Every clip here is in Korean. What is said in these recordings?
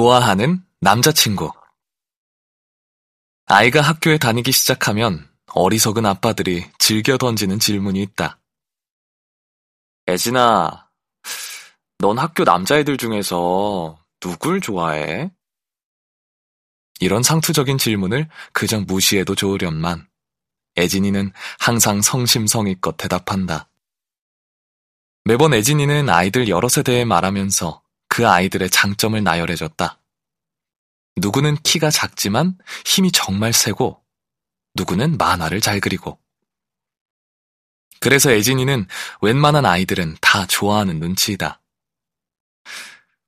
좋아하는 남자친구. 아이가 학교에 다니기 시작하면 어리석은 아빠들이 즐겨 던지는 질문이 있다. 애진아, 넌 학교 남자애들 중에서 누굴 좋아해? 이런 상투적인 질문을 그저 무시해도 좋으련만 애진이는 항상 성심성의껏 대답한다. 매번 애진이는 아이들 여러 세대에 말하면서 그 아이들의 장점을 나열해줬다. 누구는 키가 작지만 힘이 정말 세고, 누구는 만화를 잘 그리고. 그래서 애진이는 웬만한 아이들은 다 좋아하는 눈치이다.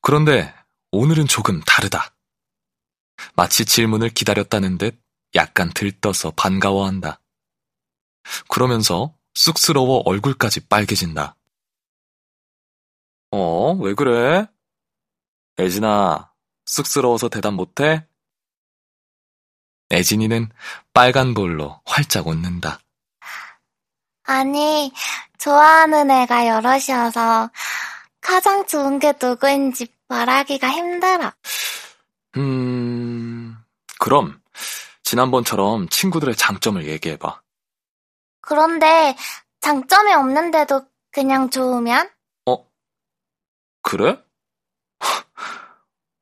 그런데 오늘은 조금 다르다. 마치 질문을 기다렸다는 듯 약간 들떠서 반가워한다. 그러면서 쑥스러워 얼굴까지 빨개진다. 어, 왜 그래? 애진아, 쑥스러워서 대답 못해? 애진이는 빨간 볼로 활짝 웃는다. 아니, 좋아하는 애가 여럿이어서 가장 좋은 게 누구인지 말하기가 힘들어. 음, 그럼 지난번처럼 친구들의 장점을 얘기해봐. 그런데 장점이 없는데도 그냥 좋으면? 어? 그래?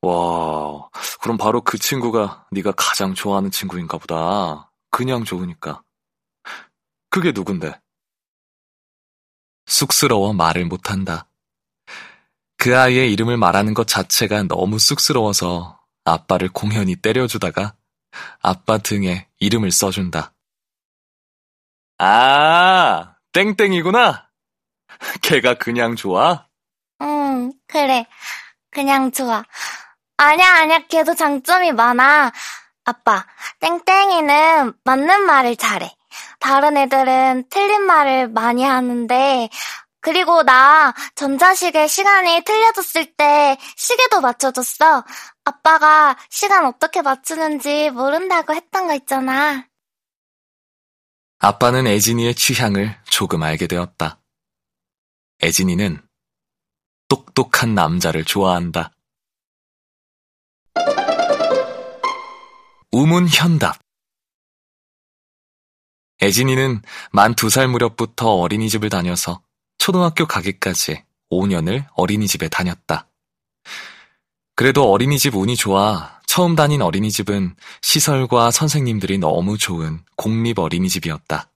와, 그럼 바로 그 친구가 네가 가장 좋아하는 친구인가 보다. 그냥 좋으니까. 그게 누군데? 쑥스러워 말을 못한다. 그 아이의 이름을 말하는 것 자체가 너무 쑥스러워서 아빠를 공연히 때려주다가 아빠 등에 이름을 써준다. 아, 땡땡이구나. 걔가 그냥 좋아? 응, 그래. 그냥 좋아. 아냐, 아냐, 걔도 장점이 많아. 아빠, 땡땡이는 맞는 말을 잘해. 다른 애들은 틀린 말을 많이 하는데, 그리고 나 전자시계 시간이 틀려졌을 때 시계도 맞춰줬어. 아빠가 시간 어떻게 맞추는지 모른다고 했던 거 있잖아. 아빠는 애진이의 취향을 조금 알게 되었다. 애진이는 똑똑한 남자를 좋아한다. 우문 현답 애진이는 만 두 살 무렵부터 어린이집을 다녀서 초등학교 가기까지 5년을 어린이집에 다녔다. 그래도 어린이집 운이 좋아 처음 다닌 어린이집은 시설과 선생님들이 너무 좋은 공립 어린이집이었다.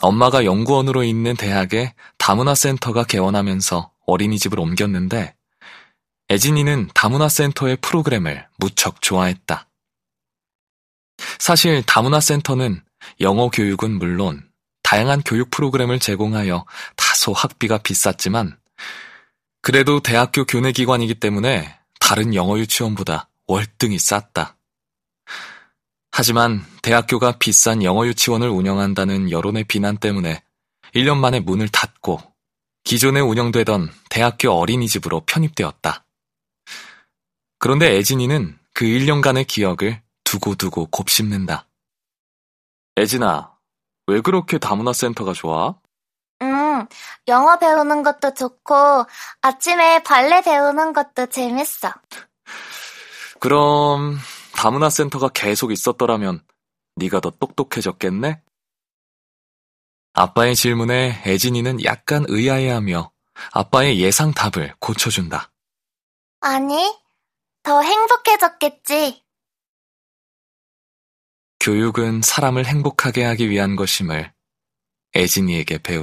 엄마가 연구원으로 있는 대학에 다문화 센터가 개원하면서 어린이집을 옮겼는데 애진이는 다문화 센터의 프로그램을 무척 좋아했다. 사실 다문화 센터는 영어 교육은 물론 다양한 교육 프로그램을 제공하여 다소 학비가 비쌌지만 그래도 대학교 교내 기관이기 때문에 다른 영어 유치원보다 월등히 쌌다. 하지만 대학교가 비싼 영어 유치원을 운영한다는 여론의 비난 때문에 1년 만에 문을 닫고 기존에 운영되던 대학교 어린이집으로 편입되었다. 그런데 애진이는 그 1년간의 기억을 두고두고 곱씹는다. 애진아, 왜 그렇게 다문화 센터가 좋아? 응, 영어 배우는 것도 좋고, 아침에 발레 배우는 것도 재밌어. 그럼, 다문화 센터가 계속 있었더라면, 네가 더 똑똑해졌겠네? 아빠의 질문에 애진이는 약간 의아해하며 아빠의 예상 답을 고쳐준다. 아니, 더 행복해졌겠지. 교육은 사람을 행복하게 하기 위한 것임을 애진이에게 배운